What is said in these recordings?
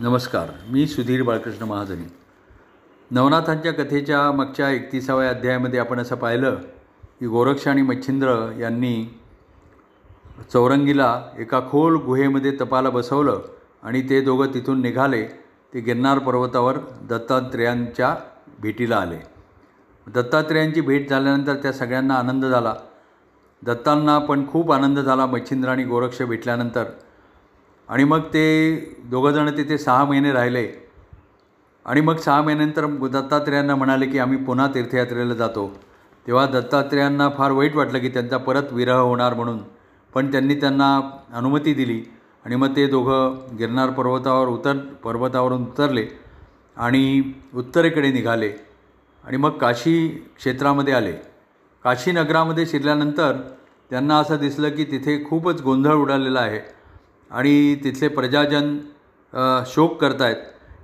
नमस्कार मी सुधीर बाळकृष्ण महाजनी. नवनाथांच्या कथेच्या मागच्या एकतीसाव्या अध्यायामध्ये आपण असं पाहिलं की गोरक्ष आणि मच्छिंद्र यांनी चौरंगीला एका खोल गुहेमध्ये तपाला बसवलं आणि ते दोघं तिथून निघाले. ते गिरनार पर्वतावर दत्तात्रेयांच्या भेटीला आले. दत्तात्रेयांची भेट झाल्यानंतर त्या सगळ्यांना आनंद झाला. दत्तांना पण खूप आनंद झाला मच्छिंद्र आणि गोरक्ष भेटल्यानंतर. आणि मग ते दोघंजणं तिथे सहा महिने राहिले. आणि मग सहा महिन्यानंतर दत्तात्रेयांना म्हणाले की आम्ही पुन्हा तीर्थयात्रेला जातो. तेव्हा दत्तात्रेयांना फार वाईट वाटलं की त्यांचा परत विरह होणार म्हणून. पण त्यांनी त्यांना अनुमती दिली आणि मग ते दोघं गिरनार पर्वतावर उतर पर्वतावरून उतरले आणि उत्तरेकडे निघाले. आणि मग काशी क्षेत्रामध्ये आले. काशी नगरामध्ये शिरल्यानंतर त्यांना असं दिसलं की तिथे खूपच गोंधळ उडालेला आहे. आणि तिथले प्रजाजन शोक करत आहेत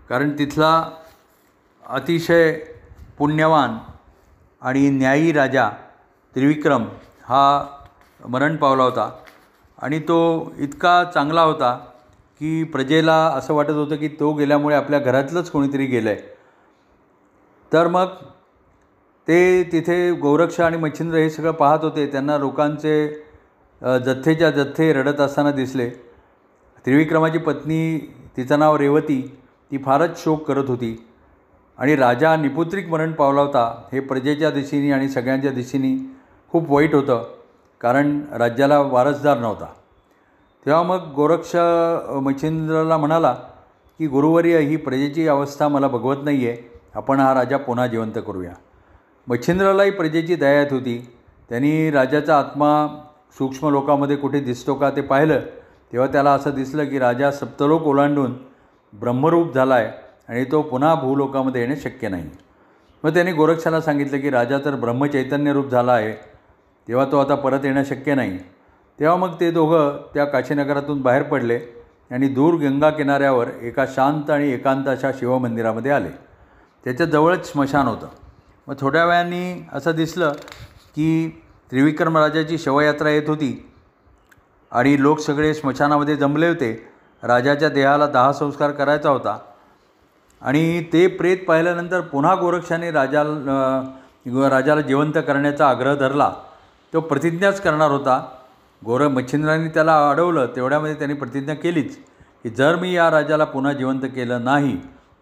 कारण तिथला अतिशय पुण्यवान आणि न्यायी राजा त्रिविक्रम हा मरण पावला होता. आणि तो इतका चांगला होता की प्रजेला असं वाटत होतं की तो गेल्यामुळे आपल्या घरातलंच कोणीतरी गेलं आहे तर मग ते तिथे गौरक्ष आणि मच्छिंद्र हे सगळं पाहत होते. त्यांना लोकांचे जथ्थेच्या जथ्थे रडत असताना दिसले. त्रिविक्रमाची पत्नी तिचं नाव रेवती ती फारच शोक करत होती. आणि राजा निपुत्रिक मरण पावला होता हे प्रजेच्या दिशेने आणि सगळ्यांच्या दिशेने खूप वाईट होतं कारण राज्याला वारसदार नव्हता. तेव्हा मग गोरक्ष मच्छिंद्रला म्हणाला की गुरुवर्य ही प्रजेची अवस्था मला बघवत नाही आहे आपण हा राजा पुन्हा जिवंत करूया. मच्छिंद्रालाही प्रजेची दया येत होती. त्यांनी राजाचा आत्मा सूक्ष्म लोकामध्ये कुठे दिसतो का ते पाहिलं. तेव्हा त्याला असं दिसलं की राजा सप्तलोक ओलांडून ब्रह्मरूप झाला आहे आणि तो पुन्हा भूलोकामध्ये येणे शक्य नाही. मग त्याने गोरक्षाला सांगितलं की राजा तर ब्रह्मचैतन्य रूप झाला आहे तेव्हा तो आता परत येणं शक्य नाही. तेव्हा मग ते दोघं त्या काशीनगरातून बाहेर पडले आणि दूर गंगा किनाऱ्यावर एका शांत आणि एकांत अशा शिवमंदिरामध्ये आले. त्याच्या जवळच स्मशान होतं. मग थोड्या वेळाने असं दिसलं की त्रिविक्रम राजाची शवयात्रा येत होती. आणि लोक सगळे स्मशानामध्ये जमले होते. राजाच्या देहाला दहा संस्कार करायचा होता. आणि ते प्रेत पाहिल्यानंतर पुन्हा गोरक्षाने राजाला राजाला जिवंत करण्याचा आग्रह धरला. तो प्रतिज्ञाच करणार होता. गोर मच्छिंद्रांनी त्याला अडवलं. तेवढ्यामध्ये त्यांनी प्रतिज्ञा केलीच की जर मी या राजाला पुन्हा जिवंत केलं नाही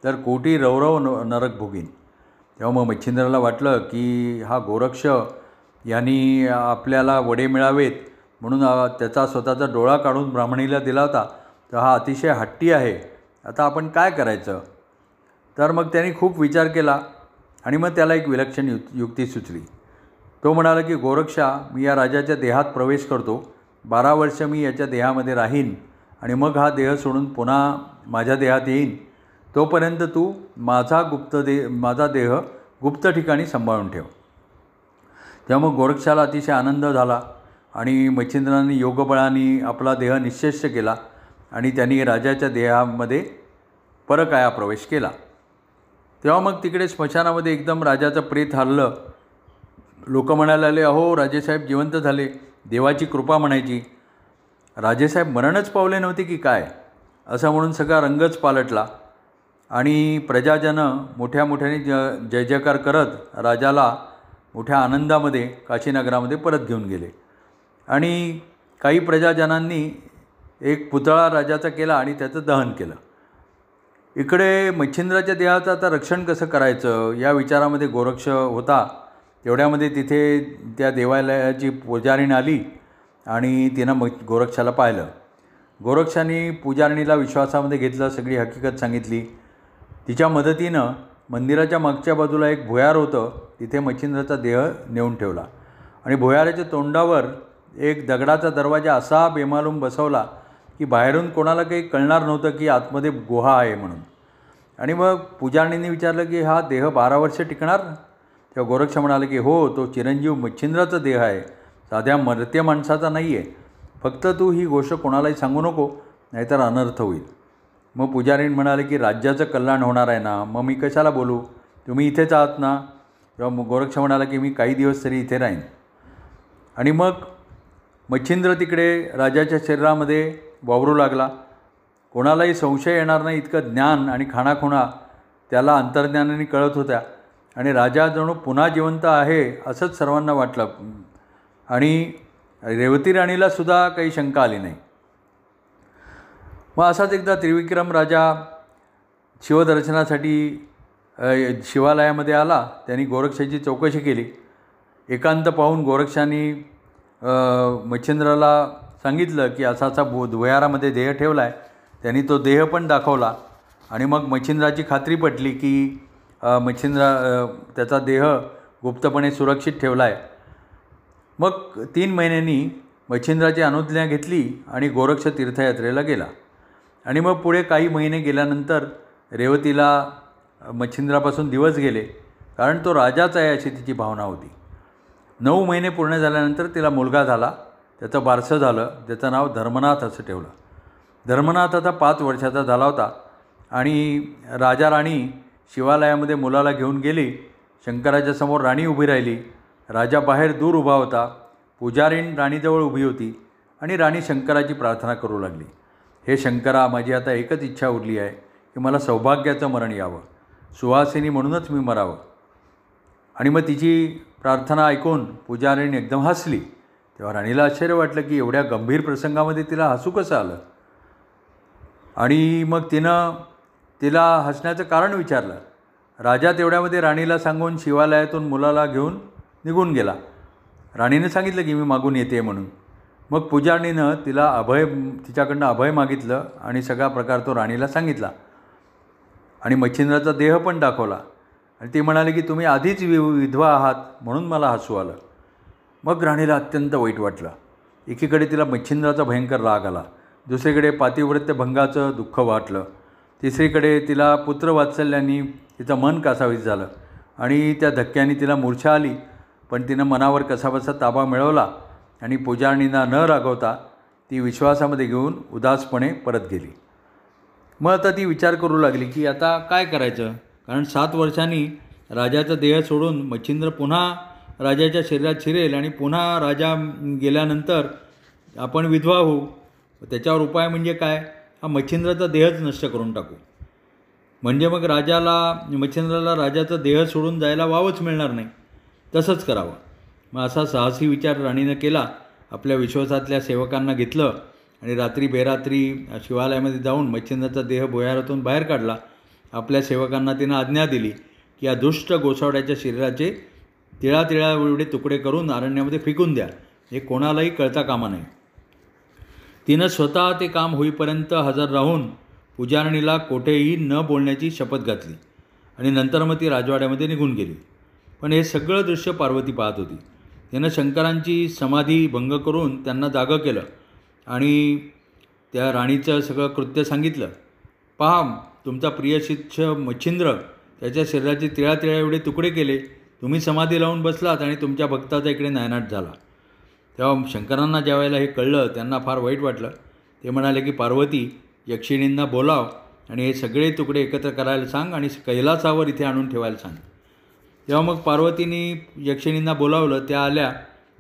तर कोटी रवरव न नरक भोगीन. तेव्हा मग मच्छिंद्राला वाटलं की हा गोरक्ष यांनी आपल्याला वडे मिळावेत. म्हणून त्याचा स्वतःचा डोळा काढून ब्राह्मणीला दिला होता. तर हा अतिशय हट्टी आहे. आता आपण काय करायचं? तर मग त्यांनी खूप विचार केला आणि मग त्याला एक विलक्षण यु युक्ती सुचली. तो म्हणाला की गोरक्षा मी या राजाच्या देहात प्रवेश करतो. बारा वर्ष मी याच्या देहामध्ये राहीन आणि मग हा देह सोडून पुन्हा माझ्या देहात येईन. तोपर्यंत तू माझा गुप्त दे माझा देह गुप्त ठिकाणी सांभाळून ठेव. तेव्हा मग गोरक्षाला अतिशय आनंद झाला. आणि मच्छिंद्रांनी योगबळाने आपला देह निश्चेष्य केला आणि त्यांनी राजाच्या देहामध्ये परकाया प्रवेश केला. तेव्हा मग तिकडे स्मशानामध्ये एकदम राजाचं प्रेत हरलं. लोक म्हणायला आले अहो राजेसाहेब जिवंत झाले. देवाची कृपा म्हणायची. राजेसाहेब मरणच पावले नव्हते की काय? असं म्हणून सगळा रंगच पालटला. आणि प्रजाजनं मोठ्या मोठ्याने ज जय जयकार करत राजाला मोठ्या आनंदामध्ये काशीनगरामध्ये परत घेऊन गेले. आणि काही प्रजाजनांनी एक पुतळा राजाचा केला आणि त्याचं दहन केलं. इकडे मच्छिंद्राच्या देहाचं आता रक्षण कसं करायचं? या विचारामध्ये गोरक्ष होता. तेवढ्यामध्ये तिथे त्या देवालयाची पुजारीण आली आणि तिनं म गोरक्षाला पाहिलं. गोरक्षाने पुजारणीला विश्वासामध्ये घेतलं सगळी हकीकत सांगितली. तिच्या मदतीनं मंदिराच्या मागच्या बाजूला एक भुयार होतं. तिथे मच्छिंद्राचा देह नेऊन ठेवला. आणि भुयाराच्या तोंडावर एक दगडाचा दरवाजा असा बेमालूम बसवला की बाहेरून कोणाला काही कळणार नव्हतं की आतमध्ये गुहा आहे म्हणून. आणि मग पुजारणींनी विचारलं की हा देह बारा वर्ष टिकणार? तेव्हा गोरक्ष म्हणाले की हो तो चिरंजीव मच्छिंद्राचा देह आहे. साध्या मर्त्य माणसाचा नाही आहे फक्त तू ही गोष्ट कोणालाही सांगू नको नाहीतर अनर्थ होईल. मग पुजारीण म्हणाले की राज्याचं कल्याण होणार आहे ना मग मी कशाला बोलू? तुम्ही इथेच आहात ना? तेव्हा गोरक्ष म्हणाला की मी काही दिवस तरी इथे राहीन. आणि मग मच्छिंद्र तिकडे राजाच्या शरीरामध्ये वावरू लागला. कोणालाही संशय येणार नाही इतकं ज्ञान आणि खाणाखुणा त्याला अंतर्ज्ञानाने कळत होत्या. आणि राजा जणू पुन्हा जिवंत आहे असंच सर्वांना वाटलं. आणि रेवती राणीलासुद्धा काही शंका आली नाही. मग असाच एकदा त्रिविक्रम राजा शिवदर्शनासाठी शिवालयामध्ये आला. त्यांनी गोरक्षाची चौकशी केली. एकांत पाहून गोरक्षांनी मच्छिंद्राला सांगितलं की असा असा भू भुयारामध्ये देह ठेवला आहे त्यांनी तो देह पण दाखवला. आणि मग मच्छिंद्राची खात्री पटली की मच्छिंद्रा त्याचा देह गुप्तपणे सुरक्षित ठेवला आहे मग तीन महिन्यांनी मच्छिंद्राची अनुज्ञा घेतली आणि गोरक्ष तीर्थयात्रेला गेला. आणि मग पुढे काही महिने गेल्यानंतर रेवतीला मच्छिंद्रापासून दिवस गेले कारण तो राजाच आहे अशी तिची भावना होती. नऊ महिने पूर्ण झाल्यानंतर तिला मुलगा झाला. त्याचं बारसं झालं. त्याचं नाव धर्मनाथ असं ठेवलं. धर्मनाथ आता पाच वर्षाचा झाला होता. आणि राजा राणी शिवालयामध्ये मुलाला घेऊन गेली. शंकराच्या समोर राणी उभी राहिली. राजा बाहेर दूर उभा होता. पुजारीण राणीजवळ उभी होती आणि राणी शंकराची प्रार्थना करू लागली. हे शंकरा माझी आता एकच इच्छा उरली आहे की मला सौभाग्याचं मरण यावं. सुहासिनी म्हणूनच मी मरावं. आणि मग तिची प्रार्थना ऐकून पुजारीण एकदम हसली. तेव्हा राणीला आश्चर्य वाटलं की एवढ्या गंभीर प्रसंगामध्ये तिला हसू कसं आलं? आणि मग तिनं तिला हसण्याचं कारण विचारलं. राजा तेवढ्यामध्ये राणीला सांगून शिवालयातून मुलाला घेऊन निघून गेला. राणीने सांगितलं की मी मागून येते म्हणून. मग पुजारणीनं तिला अभय तिच्याकडनं अभय मागितलं आणि सगळा प्रकार तो राणीला सांगितला. आणि मच्छिंद्राचा देह पण दाखवला. आणि ती म्हणाली की तुम्ही आधीच वि विधवा आहात म्हणून मला हसू आलं. मग राणीला अत्यंत वाईट वाटलं. एकीकडे तिला मच्छिंद्राचा भयंकर राग आला. दुसरीकडे पातिव्रत्य भंगाचं दुःख वाटलं. तिसरीकडे तिला पुत्रवात्सल्याने तिचं मन कासावीस झालं आणि त्या धक्क्याने तिला मूर्छा आली. पण तिनं मनावर कसाबसा ताबा मिळवला आणि पुजारणींना न रागवता ती विश्वासामध्ये घेऊन उदासपणे परत गेली. मग आता ती विचार करू लागली की आता काय करायचं? कारण सात वर्षांनी राजाचं देह सोडून मच्छिंद्र पुन्हा राजाच्या शरीरात शिरेल आणि पुन्हा राजा गेल्यानंतर आपण विधवा होऊ त्याच्यावर उपाय म्हणजे काय? हा मच्छिंद्राचा देहच नष्ट करून टाकू. म्हणजे मग राजाला मच्छिंद्राला राजाचा देह सोडून जायला वावच मिळणार नाही. तसंच करावं. मग असा साहसी विचार राणीनं केला आपल्या विश्वासातल्या सेवकांना घेतलं आणि रात्री बेरात्री शिवालयामध्ये जाऊन मच्छिंद्राचा देह भुयारातून बाहेर काढला. आपल्या सेवकांना तिनं आज्ञा दिली की या दुष्ट गोसावड्याच्या शरीराचे तिळा तिळा एवढे तुकडे करून अरण्यामध्ये फेकून द्या. हे कोणालाही कळता कामा नये. तिनं स्वतः ते काम होईपर्यंत हजर राहून पुजारणीला कोठेही न बोलण्याची शपथ घातली आणि नंतर मग ती राजवाड्यामध्ये निघून गेली. पण हे सगळं दृश्य पार्वती पाहत होती. तिनं शंकरांची समाधी भंग करून त्यांना जागं केलं आणि त्या राणीचं सगळं कृत्य सांगितलं. पहा तुमचा प्रिय शिष्य मच्छिंद्र त्याच्या शरीराचे तिळा तिळा एवढे तुकडे केले तुम्ही समाधी लावून बसलात आणि तुमच्या भक्ताचा इकडे नायनाट झाला. तेव्हा शंकरांना ज्या वेळेला हे कळलं त्यांना फार वाईट वाटलं. ते म्हणाले की पार्वती यक्षिणींना बोलाव आणि हे सगळे तुकडे एकत्र करायला सांग आणि कैलासावर इथे आणून ठेवायला सांग. तेव्हा मग पार्वतीने यक्षिणींना बोलावलं त्या आल्या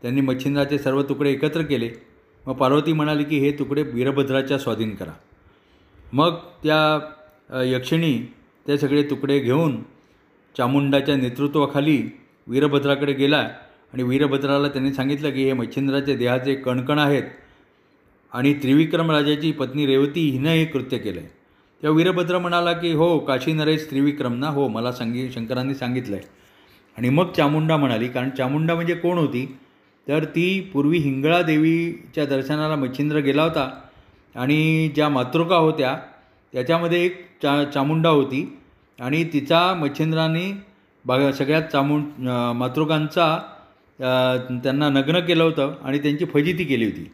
त्यांनी मच्छिंद्राचे सर्व तुकडे एकत्र केले. मग पार्वती म्हणाली की हे तुकडे वीरभद्राच्या स्वाधीन करा. मग त्या यक्षिणी ते सगळे तुकडे घेऊन चामुंडाच्या नेतृत्वाखाली वीरभद्राकडे गेला आणि वीरभद्राला त्यांनी सांगितलं की हे मच्छिंद्राचे देहाचे कणकण आहेत आणि त्रिविक्रम राजाची पत्नी रेवती हिनं हे कृत्य केलं आहे तेव्हा वीरभद्र म्हणाला की हो काशी नरेश त्रिविक्रम ना? हो मला सांगी शंकरांनी सांगितलं आहे आणि मग चामुंडा म्हणाली कारण चामुंडा म्हणजे कोण होती? तर ती पूर्वी हिंगळा देवीच्या दर्शनाला मच्छिंद्र गेला होता. आणि ज्या मातृका होत्या त्याच्यामध्ये एक चा चामुंडा होती. आणि तिचा मच्छिंद्राने बघा सगळ्यात चामुंड मातृकांचा त्यांना नग्न केलं होतं आणि त्यांची फजिती केली होती.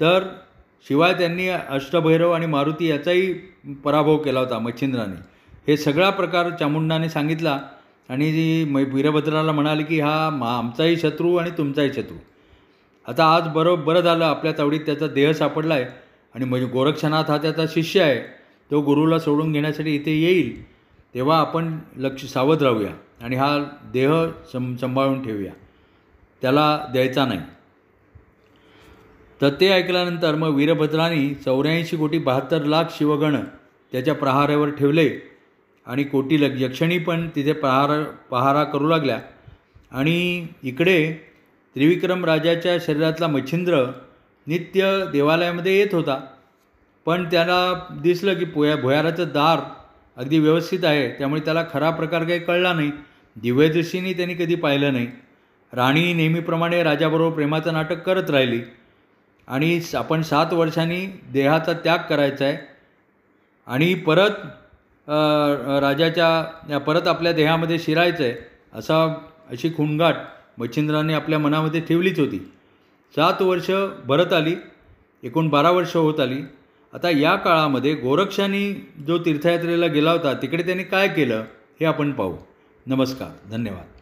तर शिवाय त्यांनी अष्टभैरव आणि मारुती याचाही पराभव केला होता मच्छिंद्राने. हे सगळा प्रकार चामुंडाने सांगितला आणि म वीरभद्राला म्हणाले की हा मा आमचाही शत्रू आणि तुमचाही शत्रू. आता आज बरं बरं झालं आपल्या तावडीत त्याचा देह सापडला आहे आणि म्हणजे गोरक्षनाथ हा त्याचा शिष्य आहे. तो गुरुला सोडून घेण्यासाठी इथे येईल तेव्हा आपण लक्ष सावध राहूया आणि हा देह सं सांभाळून ठेवूया. त्याला द्यायचा नाही. तर ते ऐकल्यानंतर मग वीरभद्राने चौऱ्याऐंशी कोटी बहात्तर लाख शिवगण त्याच्या प्रहारावर ठेवले आणि कोटी लग यक्षणी पण तिथे प्रहार पहारा करू लागल्या. आणि इकडे त्रिविक्रम राजाच्या शरीरातला मच्छिंद्र नित्य देवालयामध्ये येत होता. पण त्याला दिसलं की पोया भुयाराचं दार अगदी व्यवस्थित आहे. त्यामुळे त्याला खरा प्रकार काही कळला नाही. दिव्यदृष्टीने त्यांनी कधी पाहिलं नाही. राणी नेहमीप्रमाणे राजाबरोबर प्रेमाचं नाटक करत राहिली. आणि आपण सात वर्षांनी देहाचा त्याग करायचा आहे. आणि परत राजाच्या परत आपल्या देहामध्ये शिरायचं आहे. असा अशी खुणगाट मच्छिंद्राने आपल्या मनामध्ये ठेवलीच होती. सात वर्ष भरत आली एकूण बारा वर्ष होत आली. आता या काळामध्ये गोरक्षांनी जो तीर्थयात्रेला गेला होता तिकडे त्यांनी काय केलं हे आपण पाहू. नमस्कार धन्यवाद.